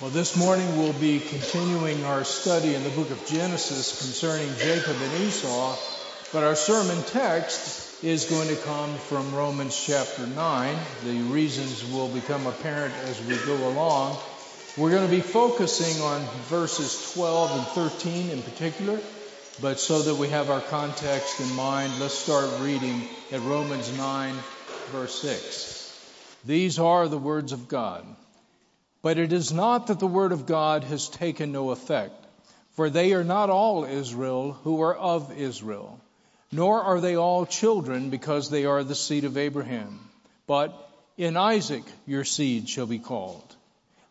Well, this morning we'll be continuing our study in the book of Genesis concerning Jacob and Esau, but our sermon text is going to come from Romans chapter 9. The reasons will become apparent as we go along. We're going to be focusing on verses 12 and 13 in particular, but so that we have our context in mind, let's start reading at Romans 9, verse 6. These are the words of God. But it is not that the word of God has taken no effect, for they are not all Israel who are of Israel, nor are they all children because they are the seed of Abraham. But in Isaac your seed shall be called.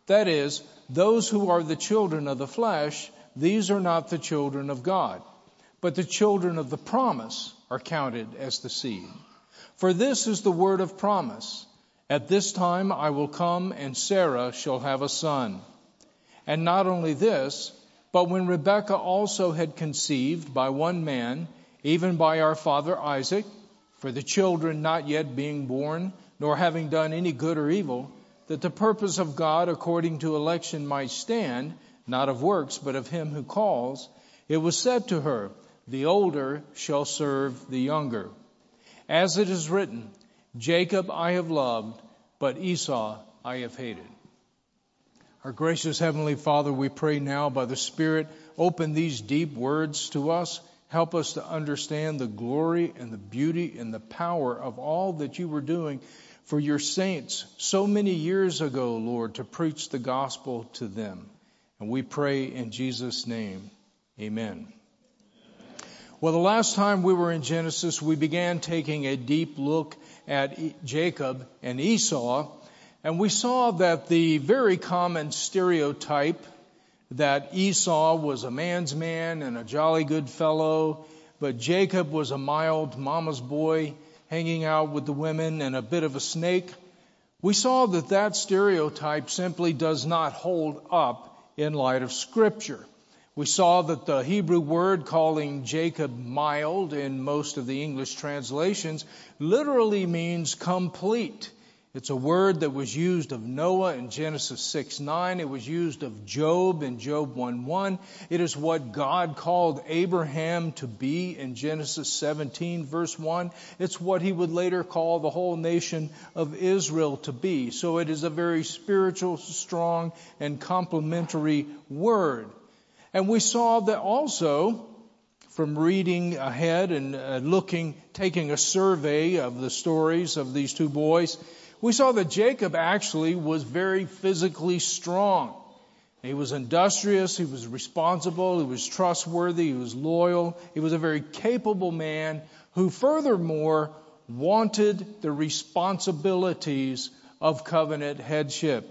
That is, those who are the children of the flesh, these are not the children of God, but the children of the promise are counted as the seed. For this is the word of promise. At this time I will come, and Sarah shall have a son. And not only this, but when Rebekah also had conceived by one man, even by our father Isaac, for the children not yet being born, nor having done any good or evil, that the purpose of God according to election might stand, not of works, but of him who calls, it was said to her, The older shall serve the younger. As it is written, Jacob I have loved, but Esau I have hated. Our gracious Heavenly Father, we pray now by the Spirit, open these deep words to us. Help us to understand the glory and the beauty and the power of all that you were doing for your saints so many years ago, Lord, to preach the gospel to them. And we pray in Jesus' name. Amen. Well, the last time we were in Genesis, we began taking a deep look at Jacob and Esau, and we saw that the very common stereotype that Esau was a man's man and a jolly good fellow, but Jacob was a mild mama's boy hanging out with the women and a bit of a snake. We saw that that stereotype simply does not hold up in light of scripture. We saw that the Hebrew word calling Jacob mild in most of the English translations literally means complete. It's a word that was used of Noah in Genesis 6 9. It was used of Job in Job 1 1. It is what God called Abraham to be in Genesis 17 verse 1. It's what he would later call the whole nation of Israel to be. So it is a very spiritual, strong, and complementary word. And we saw that also from reading ahead and uh, looking, taking a survey of the stories of these two boys, we saw that Jacob actually was very physically strong. He was industrious, he was responsible, he was trustworthy, he was loyal, he was a very capable man who furthermore wanted the responsibilities of covenant headship.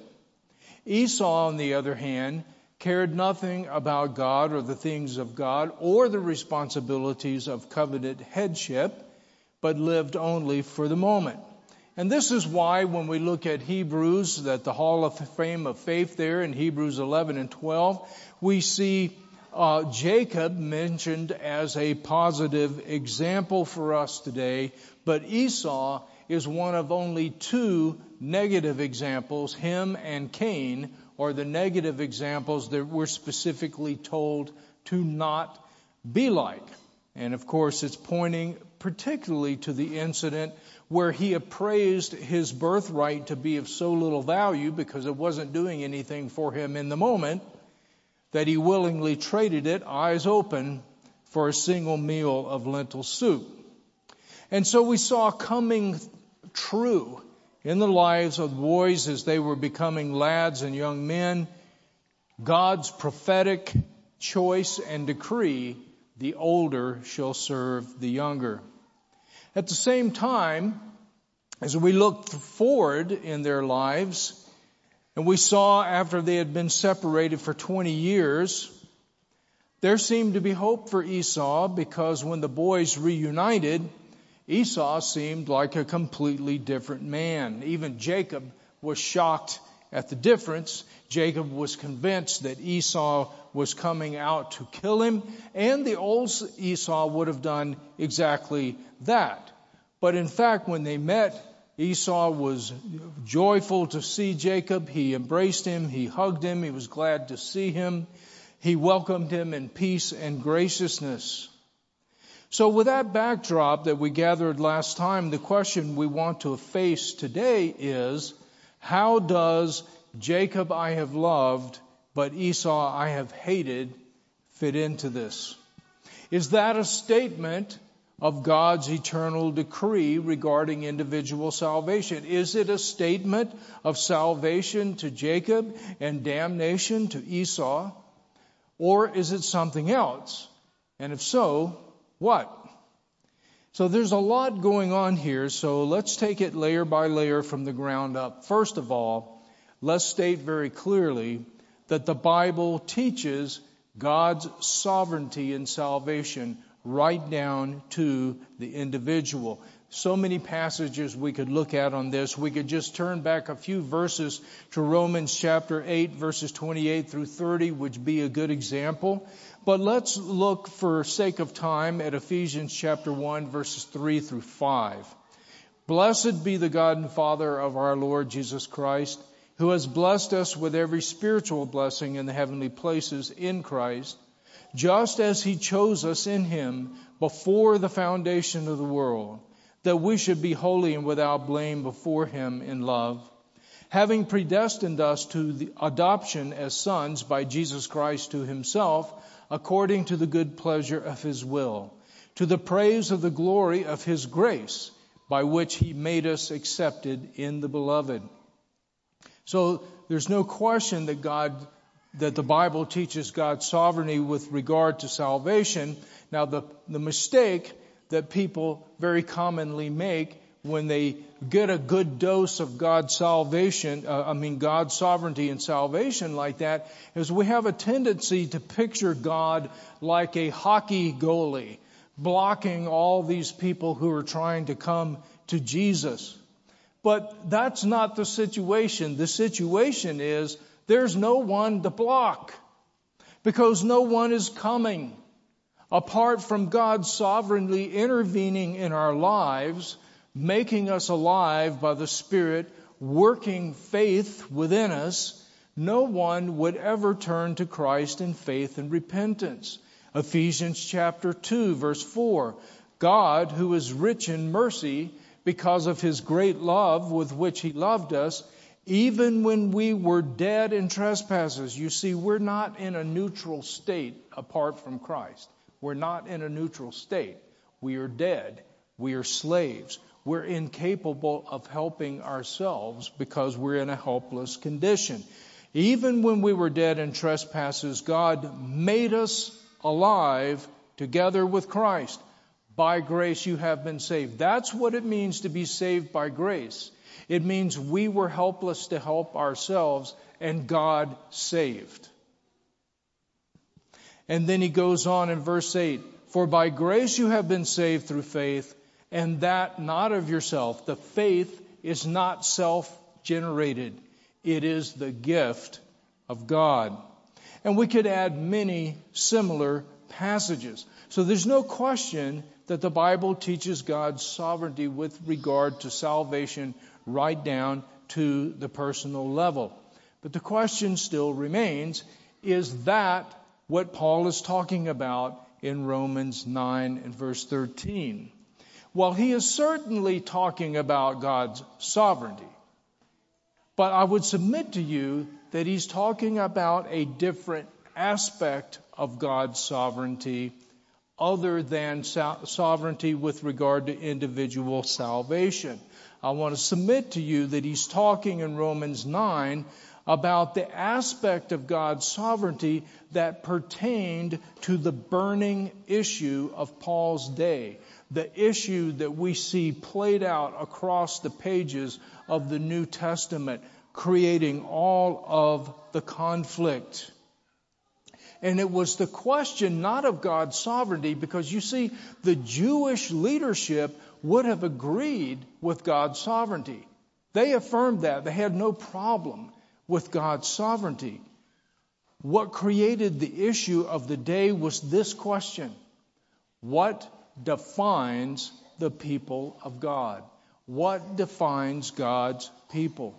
Esau, on the other hand, cared nothing about God or the things of God or the responsibilities of covenant headship, but lived only for the moment. And this is why when we look at Hebrews, that the Hall of Fame of Faith there in Hebrews 11 and 12, we see uh, Jacob mentioned as a positive example for us today, but Esau is one of only two negative examples, him and Cain, or the negative examples that we're specifically told to not be like. And of course, it's pointing particularly to the incident where he appraised his birthright to be of so little value because it wasn't doing anything for him in the moment that he willingly traded it, eyes open, for a single meal of lentil soup. And so we saw coming true in the lives of boys as they were becoming lads and young men, God's prophetic choice and decree, the older shall serve the younger. At the same time, as we looked forward in their lives, and we saw after they had been separated for 20 years, there seemed to be hope for Esau because when the boys reunited, Esau seemed like a completely different man. Even Jacob was shocked at the difference. Jacob was convinced that Esau was coming out to kill him, and the old Esau would have done exactly that. But in fact, when they met Esau was joyful to see Jacob. He embraced him. He hugged him. He was glad to see him. He welcomed him in peace and graciousness. So, with that backdrop that we gathered last time, the question we want to face today is how does Jacob I have loved, but Esau I have hated fit into this? Is that a statement of God's eternal decree regarding individual salvation? Is it a statement of salvation to Jacob and damnation to Esau? Or is it something else? And if so, what? So there's a lot going on here, so let's take it layer by layer from the ground up. First of all, let's state very clearly that the Bible teaches God's sovereignty in salvation right down to the individual. So many passages we could look at on this. We could just turn back a few verses to Romans chapter 8, verses 28 through 30, which be a good example. But let's look, for sake of time, at Ephesians chapter 1, verses 3 through 5. Blessed be the God and Father of our Lord Jesus Christ, who has blessed us with every spiritual blessing in the heavenly places in Christ just as he chose us in him before the foundation of the world, that we should be holy and without blame before him in love, having predestined us to the adoption as sons by Jesus Christ to himself, according to the good pleasure of his will, to the praise of the glory of his grace, by which he made us accepted in the beloved. So there's no question that God that the Bible teaches God's sovereignty with regard to salvation. Now, the, the mistake that people very commonly make when they get a good dose of God's salvation, uh, I mean, God's sovereignty and salvation like that, is we have a tendency to picture God like a hockey goalie, blocking all these people who are trying to come to Jesus. But that's not the situation. The situation is there's no one to block because no one is coming. Apart from God sovereignly intervening in our lives, making us alive by the Spirit, working faith within us, no one would ever turn to Christ in faith and repentance. Ephesians chapter 2 verse 4. God, who is rich in mercy, because of his great love with which he loved us, even when we were dead in trespasses, you see, we're not in a neutral state apart from Christ. We're not in a neutral state. We are dead. We are slaves. We're incapable of helping ourselves because we're in a helpless condition. Even when we were dead in trespasses, God made us alive together with Christ. By grace you have been saved. That's what it means to be saved by grace. It means we were helpless to help ourselves and God saved. And then he goes on in verse 8 For by grace you have been saved through faith, and that not of yourself. The faith is not self generated, it is the gift of God. And we could add many similar passages. So there's no question that the Bible teaches God's sovereignty with regard to salvation right down to the personal level. But the question still remains is that what Paul is talking about in Romans 9 and verse 13? Well, he is certainly talking about God's sovereignty. But I would submit to you that he's talking about a different aspect of God's sovereignty other than sovereignty with regard to individual salvation. I want to submit to you that he's talking in Romans 9 about the aspect of God's sovereignty that pertained to the burning issue of Paul's day, the issue that we see played out across the pages of the New Testament, creating all of the conflict. And it was the question not of God's sovereignty, because you see, the Jewish leadership would have agreed with God's sovereignty. They affirmed that. They had no problem with God's sovereignty. What created the issue of the day was this question What defines the people of God? what defines God's people.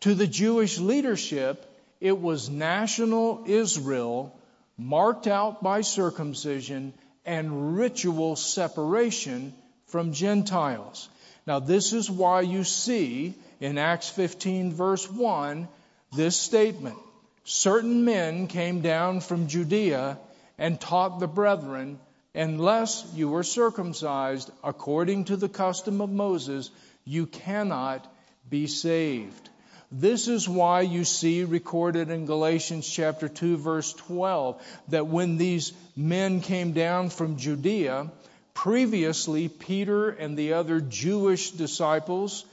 To the Jewish leadership, it was national Israel marked out by circumcision and ritual separation from Gentiles. Now, this is why you see in Acts 15, verse 1, this statement Certain men came down from Judea and taught the brethren, unless you were circumcised according to the custom of Moses, you cannot be saved. This is why you see recorded in Galatians chapter 2 verse 12 that when these men came down from Judea, previously Peter and the other Jewish disciples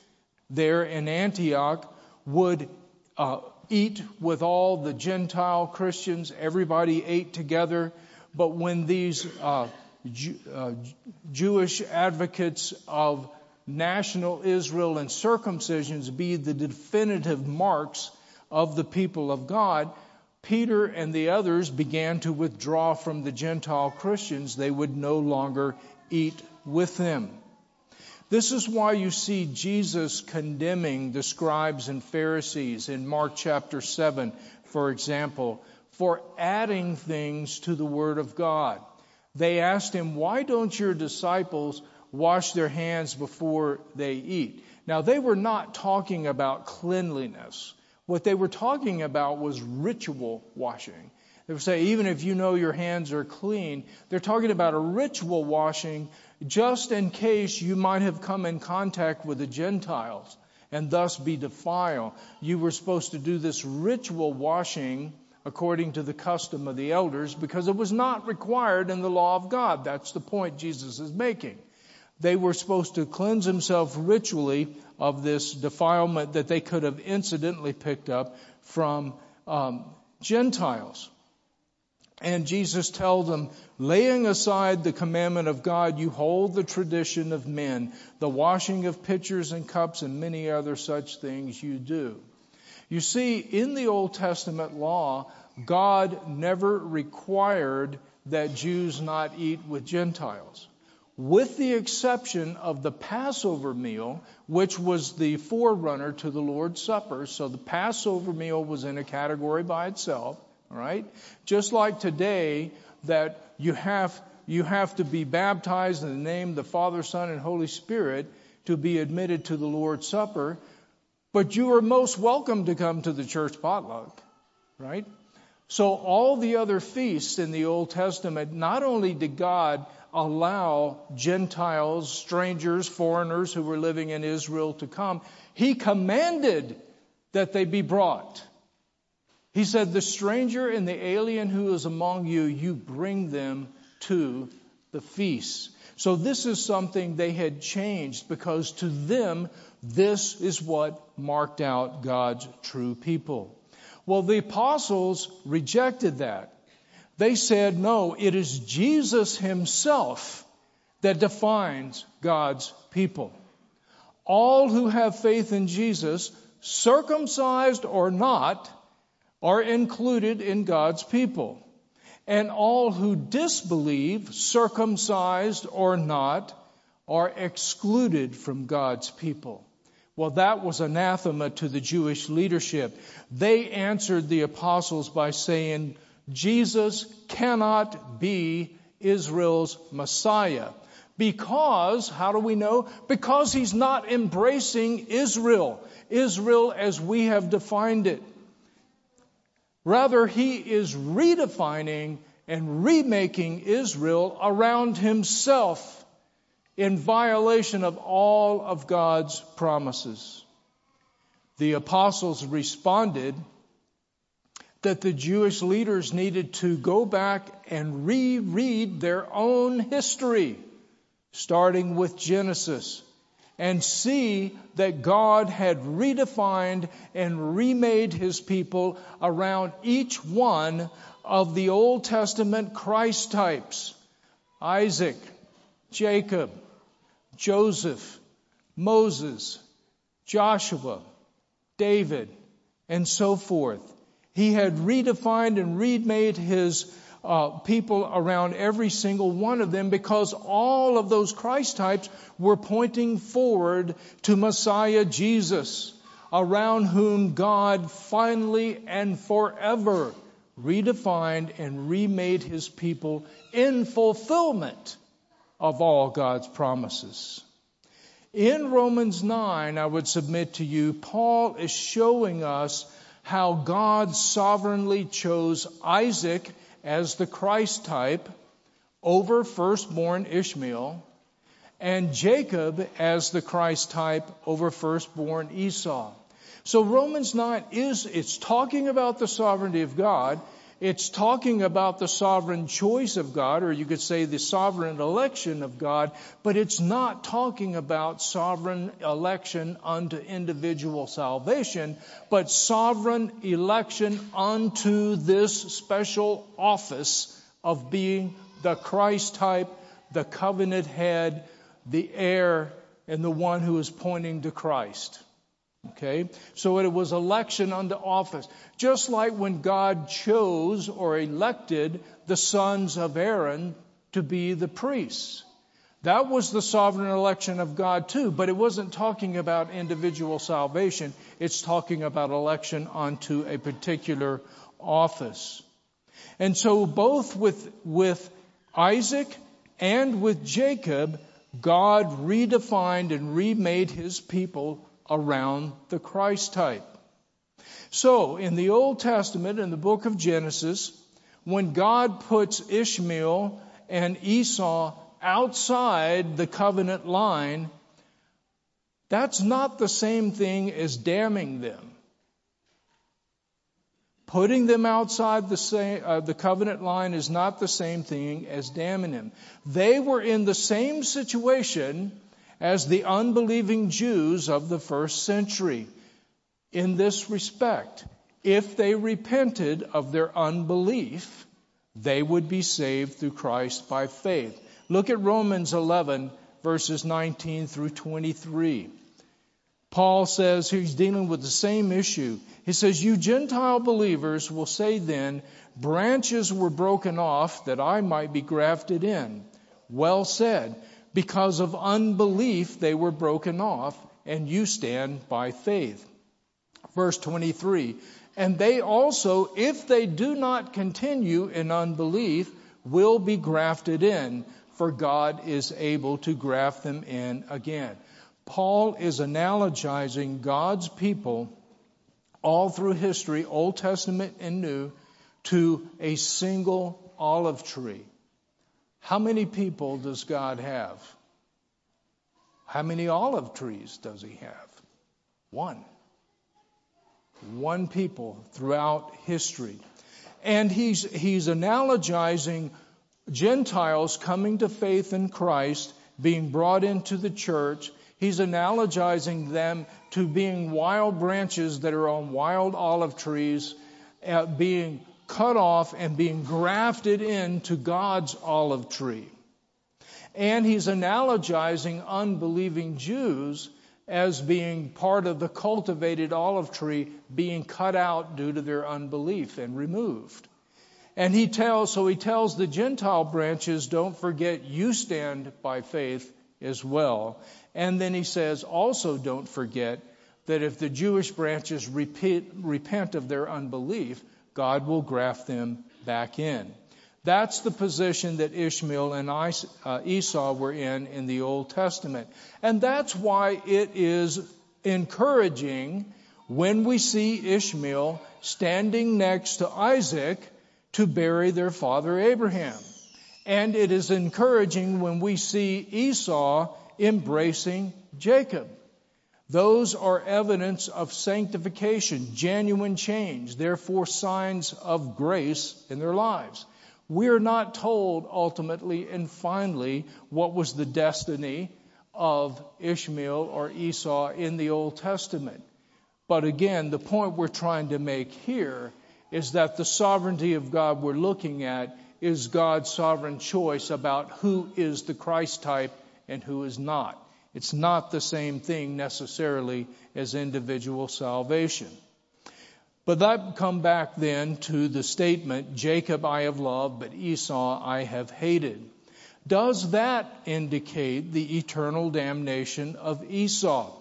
there in Antioch would uh, eat with all the Gentile Christians. Everybody ate together. But when these uh, Jew, uh, Jewish advocates of national Israel and circumcisions be the definitive marks of the people of God, Peter and the others began to withdraw from the Gentile Christians. They would no longer eat with them. This is why you see Jesus condemning the scribes and Pharisees in Mark chapter 7, for example, for adding things to the Word of God. They asked him, Why don't your disciples wash their hands before they eat. Now, they were not talking about cleanliness. What they were talking about was ritual washing. They would say, even if you know your hands are clean, they're talking about a ritual washing just in case you might have come in contact with the Gentiles and thus be defiled. You were supposed to do this ritual washing according to the custom of the elders because it was not required in the law of God. That's the point Jesus is making they were supposed to cleanse themselves ritually of this defilement that they could have incidentally picked up from um, Gentiles. And Jesus tells them, laying aside the commandment of God, you hold the tradition of men, the washing of pitchers and cups, and many other such things you do. You see, in the Old Testament law, God never required that Jews not eat with Gentiles with the exception of the Passover meal, which was the forerunner to the Lord's Supper. So the Passover meal was in a category by itself, right? Just like today that you have you have to be baptized in the name of the Father, Son, and Holy Spirit to be admitted to the Lord's Supper, but you are most welcome to come to the church potluck, right? So all the other feasts in the Old Testament, not only did God allow Gentiles, strangers, foreigners who were living in Israel to come. He commanded that they be brought. He said, The stranger and the alien who is among you, you bring them to the feast. So this is something they had changed because to them, this is what marked out God's true people. Well, the apostles rejected that. They said, no, it is Jesus himself that defines God's people. All who have faith in Jesus, circumcised or not, are included in God's people. And all who disbelieve, circumcised or not, are excluded from God's people. Well, that was anathema to the Jewish leadership. They answered the apostles by saying, Jesus cannot be Israel's Messiah. Because, how do we know? Because he's not embracing Israel, Israel as we have defined it. Rather, he is redefining and remaking Israel around himself in violation of all of God's promises. The apostles responded that the Jewish leaders needed to go back and reread their own history, starting with Genesis, and see that God had redefined and remade his people around each one of the Old Testament Christ types Isaac, Jacob, Joseph, Moses, Joshua, David, and so forth. He had redefined and remade his uh, people around every single one of them because all of those Christ types were pointing forward to Messiah Jesus, around whom God finally and forever redefined and remade his people in fulfillment of all God's promises. In Romans 9, I would submit to you, Paul is showing us how God sovereignly chose Isaac as the Christ type over firstborn Ishmael, and Jacob as the Christ type over firstborn Esau. So Romans 9 is, it's talking about the sovereignty of God. It's talking about the sovereign choice of God, or you could say the sovereign election of God, but it's not talking about sovereign election unto individual salvation, but sovereign election unto this special office of being the Christ type, the covenant head, the heir, and the one who is pointing to Christ. Okay? So it was election unto office. Just like when God chose or elected the sons of Aaron to be the priests. That was the sovereign election of God too, but it wasn't talking about individual salvation. It's talking about election unto a particular office. And so both with, with Isaac and with Jacob, God redefined and remade his people around the Christ type. So, in the Old Testament, in the book of Genesis, when God puts Ishmael and Esau outside the covenant line, that's not the same thing as damning them. Putting them outside the, same, uh, the covenant line is not the same thing as damning them. They were in the same situation as the unbelieving Jews of the first century in this respect. If they repented of their unbelief, they would be saved through Christ by faith. Look at Romans 11, verses 19 through 23. Paul says he's dealing with the same issue. He says, You Gentile believers will say then, branches were broken off that I might be grafted in. Well said. Because of unbelief, they were broken off, and you stand by faith. Verse 23 And they also, if they do not continue in unbelief, will be grafted in, for God is able to graft them in again. Paul is analogizing God's people all through history, Old Testament and New, to a single olive tree. How many people does God have? How many olive trees does he have? One. One people throughout history. And he's, he's analogizing Gentiles coming to faith in Christ, being brought into the church. He's analogizing them to being wild branches that are on wild olive trees, uh, being cut off and being grafted into God's olive tree. And he's analogizing unbelieving Jews as being part of the cultivated olive tree being cut out due to their unbelief and removed. And he tells, so he tells the Gentile branches, don't forget you stand by faith as well. And then he says, also don't forget that if the Jewish branches repeat, repent of their unbelief, God will graft them back in. That's the position that Ishmael and uh, Esau were in in the Old Testament. And that's why it is encouraging when we see Ishmael standing next to Isaac to bury their father Abraham. And it is encouraging when we see Esau embracing Jacob. Those are evidence of sanctification, genuine change, therefore signs of grace in their lives. We're not told ultimately and finally what was the destiny of Ishmael or Esau in the Old Testament. But again, the point we're trying to make here is that the sovereignty of God we're looking at is God's sovereign choice about who is the Christ type and who is not. It's not the same thing necessarily as individual salvation. But that come back then to the statement, Jacob I have loved, but Esau I have hated. Does that indicate the eternal damnation of Esau?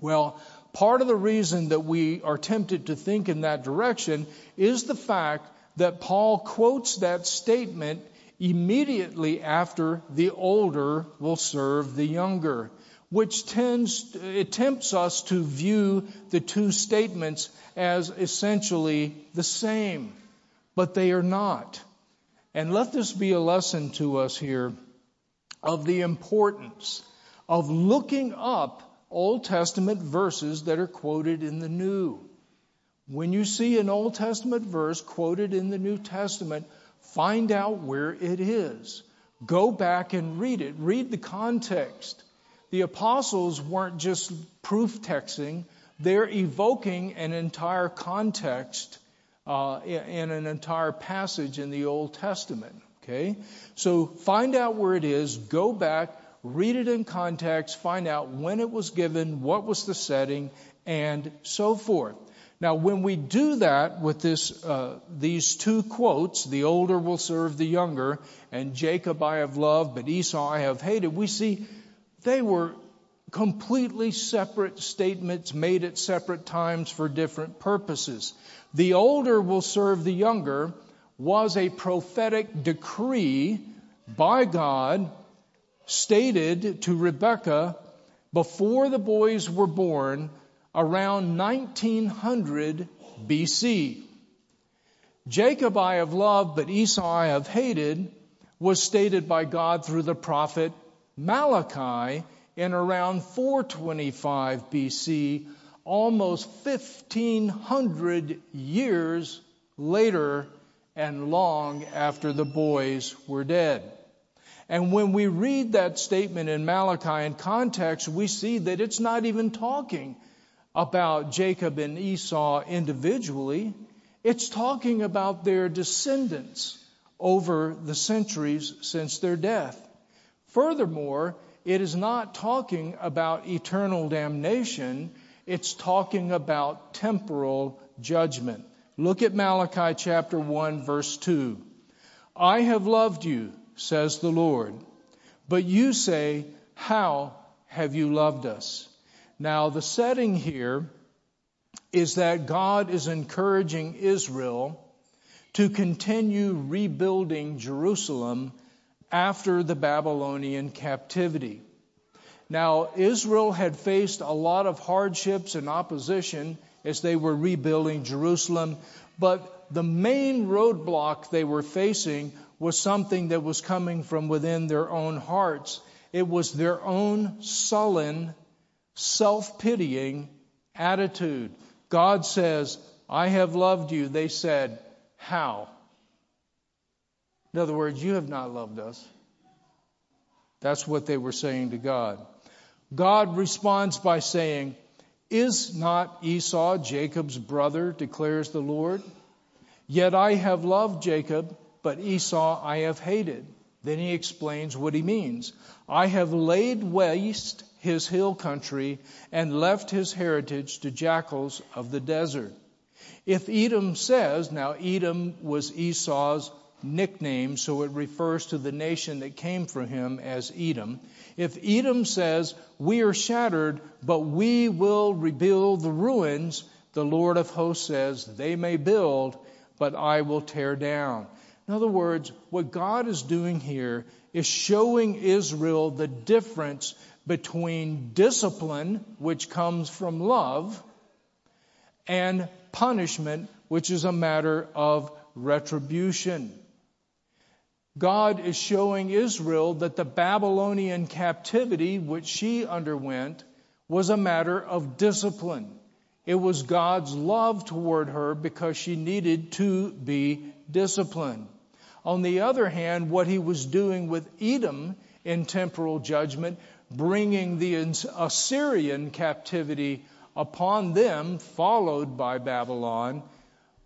Well, part of the reason that we are tempted to think in that direction is the fact that Paul quotes that statement immediately after the older will serve the younger, which tends, it tempts us to view the two statements as essentially the same, but they are not. And let this be a lesson to us here of the importance of looking up Old Testament verses that are quoted in the New. When you see an Old Testament verse quoted in the New Testament, find out where it is. Go back and read it. Read the context. The apostles weren't just proof texting, they're evoking an entire context uh, in an entire passage in the Old Testament. Okay? So find out where it is, go back, read it in context, find out when it was given, what was the setting, and so forth. Now, when we do that with this, uh, these two quotes, the older will serve the younger, and Jacob I have loved, but Esau I have hated, we see they were completely separate statements made at separate times for different purposes. The older will serve the younger was a prophetic decree by God stated to Rebekah before the boys were born around 1900 BC. Jacob I have loved, but Esau I have hated was stated by God through the prophet Malachi in around 425 BC, almost 1500 years later and long after the boys were dead. And when we read that statement in Malachi in context, we see that it's not even talking about Jacob and Esau individually. It's talking about their descendants over the centuries since their death. Furthermore, it is not talking about eternal damnation, it's talking about temporal judgment. Look at Malachi chapter 1, verse 2. I have loved you, says the Lord. But you say, How have you loved us? Now, the setting here is that God is encouraging Israel to continue rebuilding Jerusalem after the Babylonian captivity. Now, Israel had faced a lot of hardships and opposition as they were rebuilding Jerusalem, but the main roadblock they were facing was something that was coming from within their own hearts. It was their own sullen self pitying attitude. God says, I have loved you. They said, How? In other words, you have not loved us. That's what they were saying to God. God responds by saying, Is not Esau Jacob's brother, declares the Lord? Yet I have loved Jacob, but Esau I have hated. Then he explains what he means. I have laid waste his hill country and left his heritage to jackals of the desert. If Edom says, now Edom was Esau's nickname, so it refers to the nation that came from him as Edom. If Edom says, We are shattered, but we will rebuild the ruins, the Lord of hosts says, They may build, but I will tear down. In other words, what God is doing here is showing Israel the difference between discipline, which comes from love, and punishment, which is a matter of retribution. God is showing Israel that the Babylonian captivity, which she underwent, was a matter of discipline. It was God's love toward her because she needed to be disciplined. On the other hand, what he was doing with Edom in temporal judgment bringing the Assyrian captivity upon them, followed by Babylon,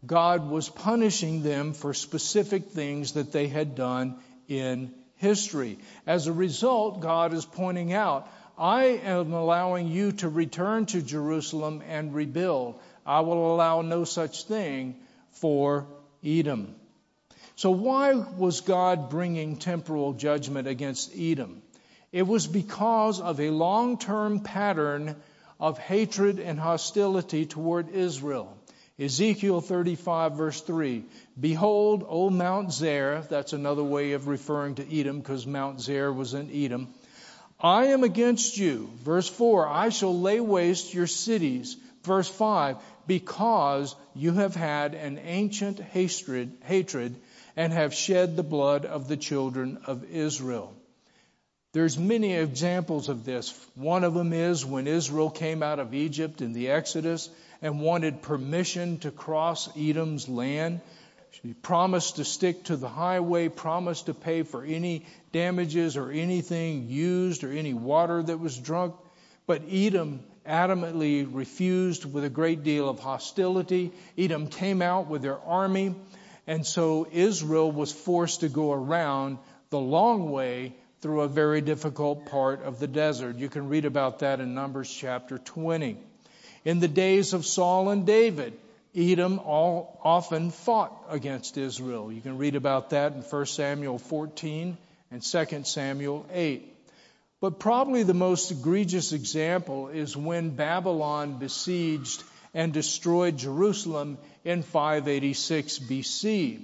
God was punishing them for specific things that they had done in history. As a result, God is pointing out, I am allowing you to return to Jerusalem and rebuild. I will allow no such thing for Edom. So, why was God bringing temporal judgment against Edom? It was because of a long term pattern of hatred and hostility toward Israel. Ezekiel 35, verse 3 Behold, O Mount Seir, that's another way of referring to Edom because Mount Seir was in Edom. I am against you. Verse 4 I shall lay waste your cities. Verse 5 Because you have had an ancient hatred, hatred and have shed the blood of the children of Israel. There's many examples of this. One of them is when Israel came out of Egypt in the Exodus and wanted permission to cross Edom's land. She promised to stick to the highway, promised to pay for any damages or anything used or any water that was drunk. But Edom adamantly refused with a great deal of hostility. Edom came out with their army, and so Israel was forced to go around the long way through a very difficult part of the desert. You can read about that in Numbers chapter 20. In the days of Saul and David, Edom all, often fought against Israel. You can read about that in 1 Samuel 14 and 2 Samuel 8. But probably the most egregious example is when Babylon besieged and destroyed Jerusalem in 586 BC.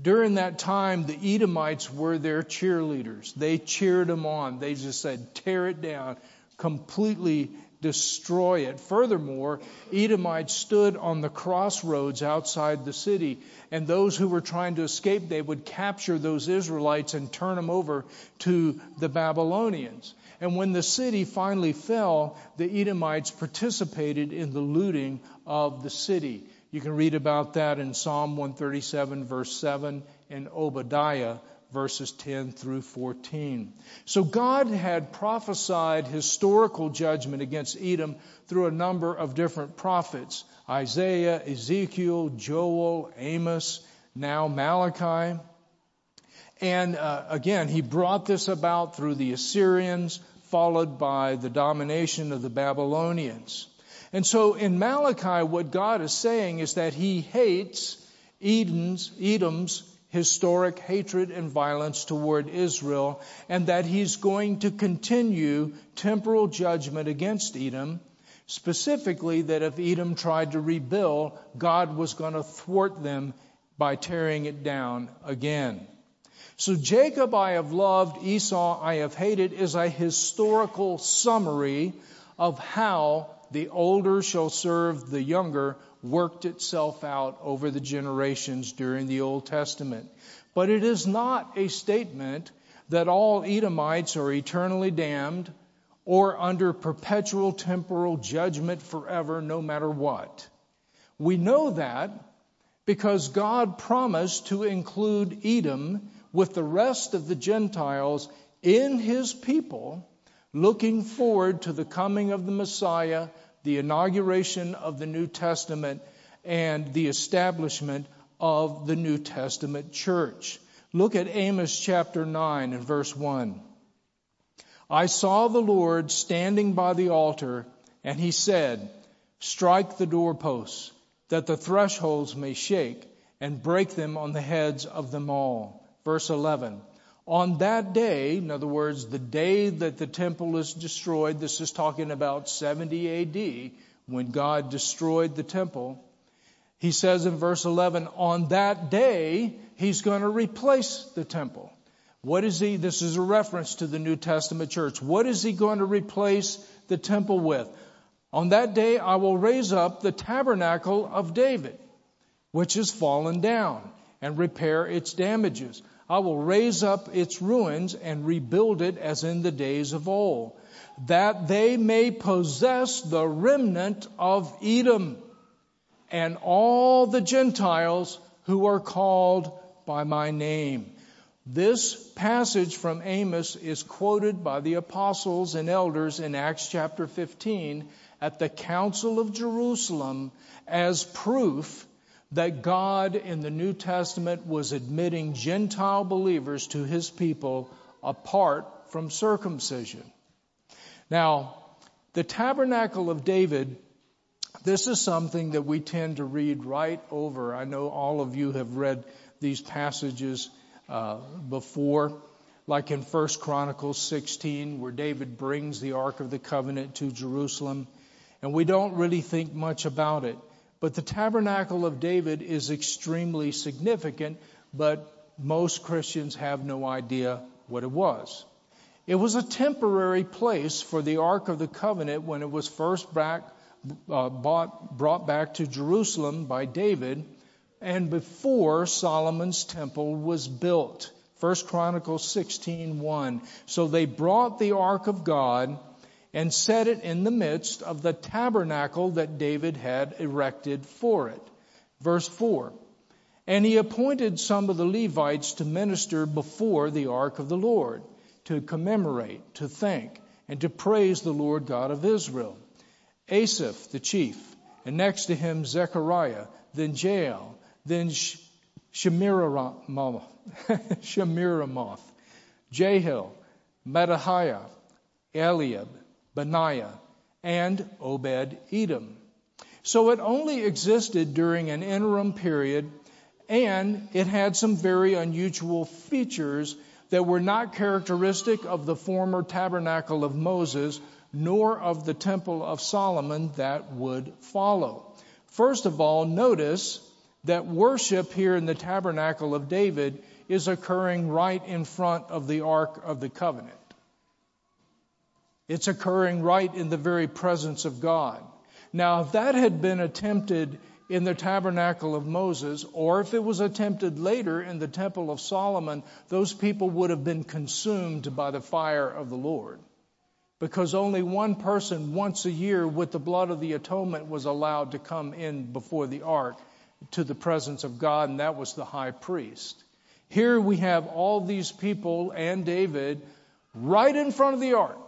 During that time, the Edomites were their cheerleaders. They cheered them on. They just said, tear it down, completely destroy it. Furthermore, Edomites stood on the crossroads outside the city, and those who were trying to escape, they would capture those Israelites and turn them over to the Babylonians. And when the city finally fell, the Edomites participated in the looting of the city. You can read about that in Psalm 137, verse 7, and Obadiah, verses 10 through 14. So God had prophesied historical judgment against Edom through a number of different prophets Isaiah, Ezekiel, Joel, Amos, now Malachi. And uh, again, he brought this about through the Assyrians, followed by the domination of the Babylonians. And so in Malachi, what God is saying is that he hates Edom's, Edom's historic hatred and violence toward Israel, and that he's going to continue temporal judgment against Edom. Specifically, that if Edom tried to rebuild, God was going to thwart them by tearing it down again. So, Jacob I have loved, Esau I have hated is a historical summary of how the older shall serve the younger worked itself out over the generations during the Old Testament. But it is not a statement that all Edomites are eternally damned or under perpetual temporal judgment forever, no matter what. We know that because God promised to include Edom with the rest of the Gentiles in his people looking forward to the coming of the Messiah, the inauguration of the New Testament, and the establishment of the New Testament church. Look at Amos chapter 9 and verse 1. I saw the Lord standing by the altar, and he said, Strike the doorposts, that the thresholds may shake, and break them on the heads of them all. Verse 11. On that day, in other words, the day that the temple is destroyed, this is talking about 70 AD, when God destroyed the temple. He says in verse 11, on that day, he's going to replace the temple. What is he? This is a reference to the New Testament church. What is he going to replace the temple with? On that day, I will raise up the tabernacle of David, which has fallen down, and repair its damages. I will raise up its ruins and rebuild it as in the days of old, that they may possess the remnant of Edom and all the Gentiles who are called by my name. This passage from Amos is quoted by the apostles and elders in Acts chapter 15 at the Council of Jerusalem as proof that God in the New Testament was admitting Gentile believers to his people apart from circumcision. Now, the tabernacle of David, This is something that we tend to read right over. I know all of you have read these passages uh, before, like in 1 Chronicles 16, where David brings the Ark of the Covenant to Jerusalem. And we don't really think much about it. But the tabernacle of David is extremely significant, but most Christians have no idea what it was. It was a temporary place for the Ark of the Covenant when it was first back, uh, bought, brought back to Jerusalem by David and before Solomon's temple was built. 1 Chronicles 16:1. So they brought the ark of God and set it in the midst of the tabernacle that David had erected for it. Verse 4. And he appointed some of the Levites to minister before the ark of the Lord, to commemorate, to thank, and to praise the Lord God of Israel. Asaph, the chief, and next to him Zechariah, then Jael, then Shemiramoth, Jehiel, Mattaniah, Eliab, Benaiah, and Obed Edom. So it only existed during an interim period, and it had some very unusual features that were not characteristic of the former tabernacle of Moses nor of the temple of Solomon that would follow. First of all, notice that worship here in the tabernacle of David is occurring right in front of the Ark of the Covenant. It's occurring right in the very presence of God. Now, if that had been attempted in the tabernacle of Moses, or if it was attempted later in the temple of Solomon, those people would have been consumed by the fire of the Lord because only one person once a year with the blood of the atonement was allowed to come in before the ark to the presence of God, and that was the high priest. Here we have all these people and David right in front of the ark,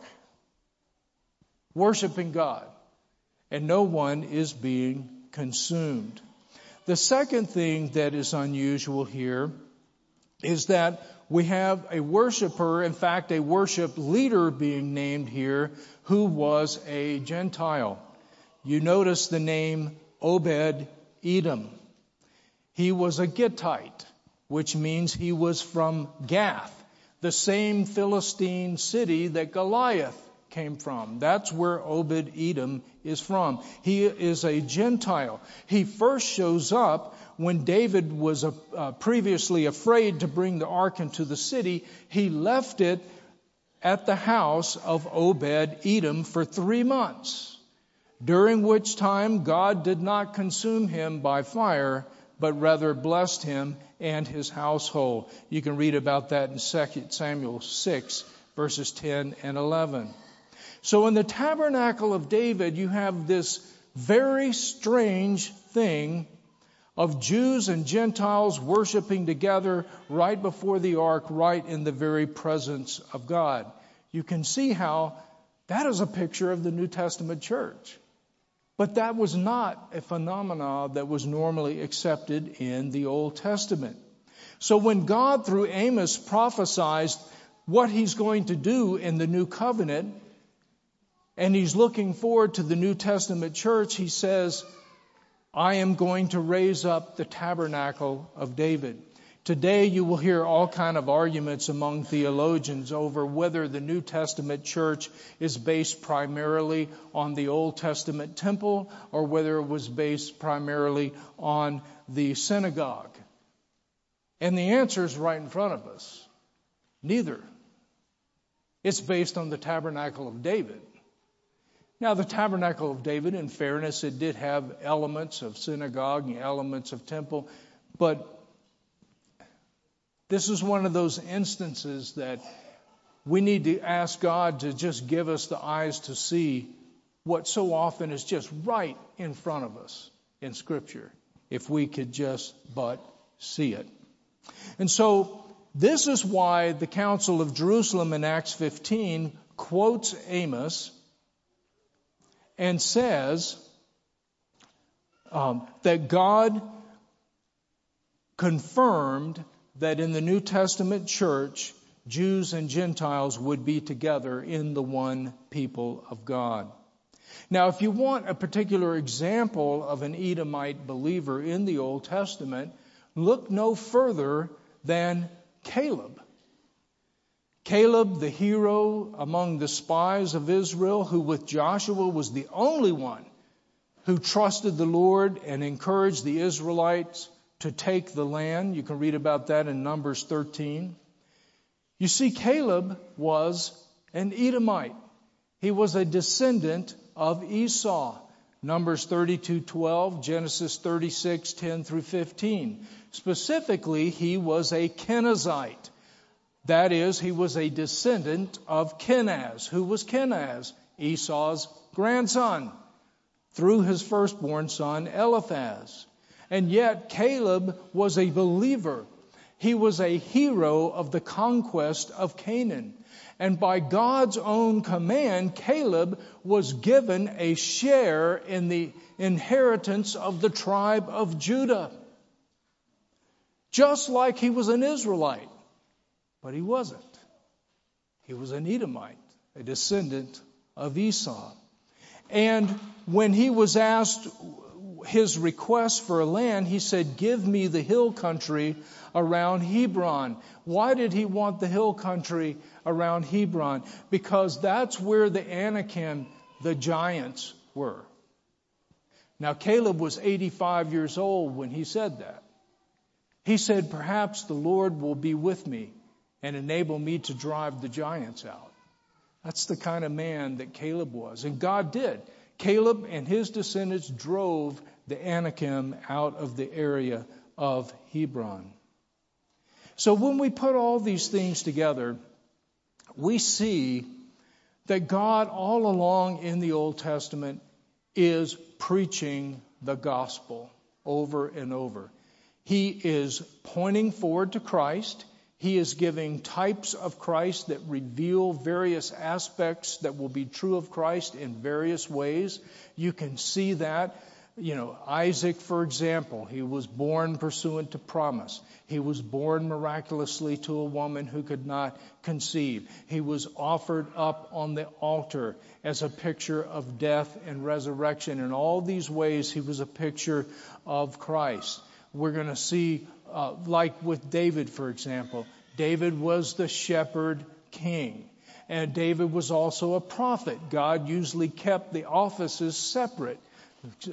worshiping God, and no one is being consumed. The second thing that is unusual here is that we have a worshiper, in fact, a worship leader being named here, who was a Gentile. You notice the name Obed Edom. He was a Gittite, which means he was from Gath, the same Philistine city that Goliath came from. That's where Obed Edom is from. He is a Gentile. He first shows up when David was uh, uh, previously afraid to bring the ark into the city. He left it at the house of Obed Edom for three months, during which time God did not consume him by fire, but rather blessed him and his household. You can read about that in 2 Samuel 6, verses 10 and 11. So in the tabernacle of David, you have this very strange thing of Jews and Gentiles worshiping together right before the ark, right in the very presence of God. You can see how that is a picture of the New Testament church. But that was not a phenomenon that was normally accepted in the Old Testament. So when God, through Amos, prophesied what he's going to do in the new covenant, and he's looking forward to the New Testament church, he says, I am going to raise up the tabernacle of David. Today you will hear all kind of arguments among theologians over whether the New Testament church is based primarily on the Old Testament temple or whether it was based primarily on the synagogue. And the answer is right in front of us. Neither. It's based on the tabernacle of David. Now, the tabernacle of David, in fairness, it did have elements of synagogue and elements of temple, but this is one of those instances that we need to ask God to just give us the eyes to see what so often is just right in front of us in Scripture, if we could just but see it. And so, this is why the Council of Jerusalem in Acts 15 quotes Amos and says um, that God confirmed that in the New Testament church, Jews and Gentiles would be together in the one people of God. Now, if you want a particular example of an Edomite believer in the Old Testament, look no further than Caleb. Caleb, the hero among the spies of Israel, who with Joshua was the only one who trusted the Lord and encouraged the Israelites to take the land. You can read about that in Numbers 13. You see, Caleb was an Edomite. He was a descendant of Esau. Numbers 32:12, Genesis 36:10 through 15. Specifically, he was a Kenizzite. That is, he was a descendant of Kenaz. Who was Kenaz? Esau's grandson, through his firstborn son Eliphaz. And yet, Caleb was a believer. He was a hero of the conquest of Canaan. And by God's own command, Caleb was given a share in the inheritance of the tribe of Judah. Just like he was an Israelite. But he wasn't. He was an Edomite, a descendant of Esau. And when he was asked his request for a land, he said, Give me the hill country around Hebron. Why did he want the hill country around Hebron? Because that's where the Anakim, the giants, were. Now, Caleb was 85 years old when he said that. He said, Perhaps the Lord will be with me and enable me to drive the giants out. That's the kind of man that Caleb was. And God did. Caleb and his descendants drove the Anakim out of the area of Hebron. So when we put all these things together, we see that God all along in the Old Testament is preaching the gospel over and over. He is pointing forward to Christ. He is giving types of Christ that reveal various aspects that will be true of Christ in various ways. You can see that. You know, Isaac, for example, he was born pursuant to promise. He was born miraculously to a woman who could not conceive. He was offered up on the altar as a picture of death and resurrection. In all these ways, he was a picture of Christ. We're going to see uh, like with David, for example. David was the shepherd king. And David was also a prophet. God usually kept the offices separate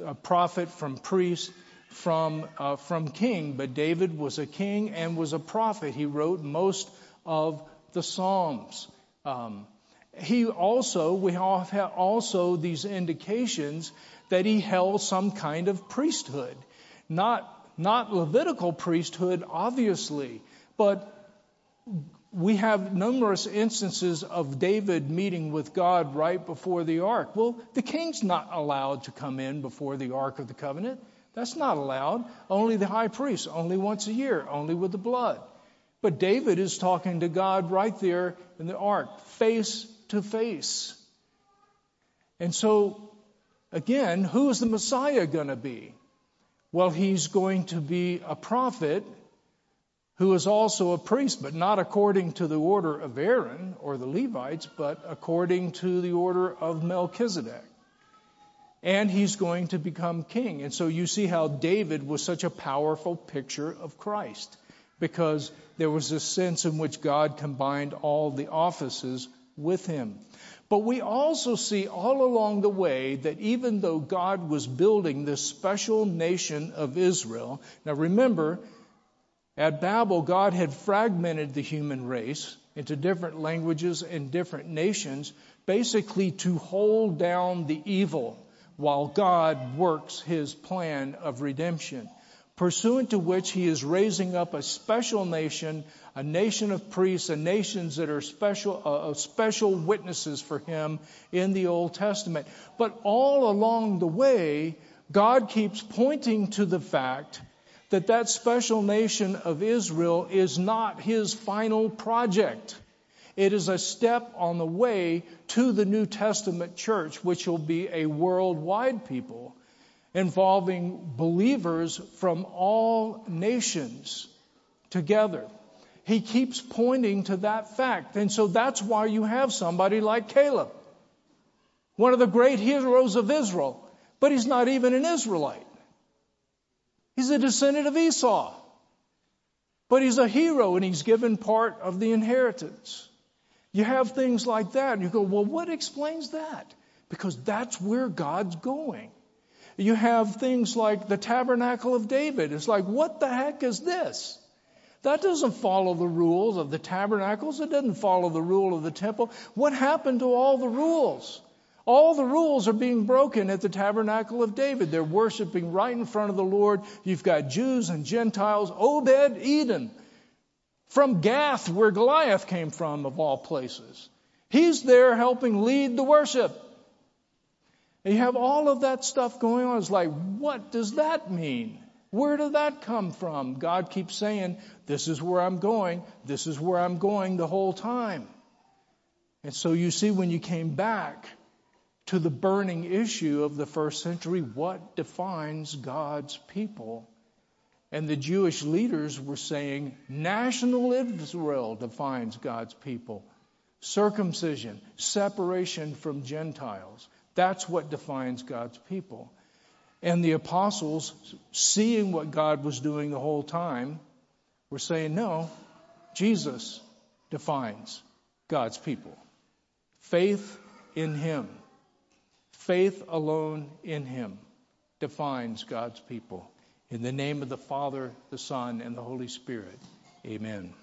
a prophet from priest, from, uh, from king. But David was a king and was a prophet. He wrote most of the Psalms. Um, he also, we have also these indications that he held some kind of priesthood. Not not Levitical priesthood, obviously, but we have numerous instances of David meeting with God right before the ark. Well, the king's not allowed to come in before the ark of the covenant. That's not allowed. Only the high priest, only once a year, only with the blood. But David is talking to God right there in the ark, face to face. And so, again, who is the Messiah going to be? Well, he's going to be a prophet who is also a priest, but not according to the order of Aaron or the Levites, but according to the order of Melchizedek. And he's going to become king. And so you see how David was such a powerful picture of Christ, because there was a sense in which God combined all the offices with him. But we also see all along the way that even though God was building this special nation of Israel, now remember, at Babel, God had fragmented the human race into different languages and different nations, basically to hold down the evil while God works his plan of redemption pursuant to which he is raising up a special nation, a nation of priests, a nations that are special, uh, uh, special witnesses for him in the Old Testament. But all along the way, God keeps pointing to the fact that that special nation of Israel is not his final project. It is a step on the way to the New Testament church, which will be a worldwide people involving believers from all nations together. He keeps pointing to that fact. And so that's why you have somebody like Caleb. one of the great heroes of Israel, but he's not even an Israelite. He's a descendant of Esau. But he's a hero and he's given part of the inheritance. You have things like that, and you go, well, what explains that? Because that's where God's going. You have things like the tabernacle of David. It's like, what the heck is this? That doesn't follow the rules of the tabernacles. It doesn't follow the rule of the temple. What happened to all the rules? All the rules are being broken at the tabernacle of David. They're worshiping right in front of the Lord. You've got Jews and Gentiles. Obed Edom, from Gath, where Goliath came from, of all places. He's there helping lead the worship. And you have all of that stuff going on. It's like, what does that mean? Where did that come from? God keeps saying, This is where I'm going. This is where I'm going the whole time. And so you see, when you came back, to the burning issue of the first century what defines God's people? And the Jewish leaders were saying national Israel defines God's people. Circumcision, separation from Gentiles. That's what defines God's people. And the apostles, seeing what God was doing the whole time, were saying, no, Jesus defines God's people. Faith in Him. Faith alone in Him defines God's people. In the name of the Father, the Son, and the Holy Spirit, amen.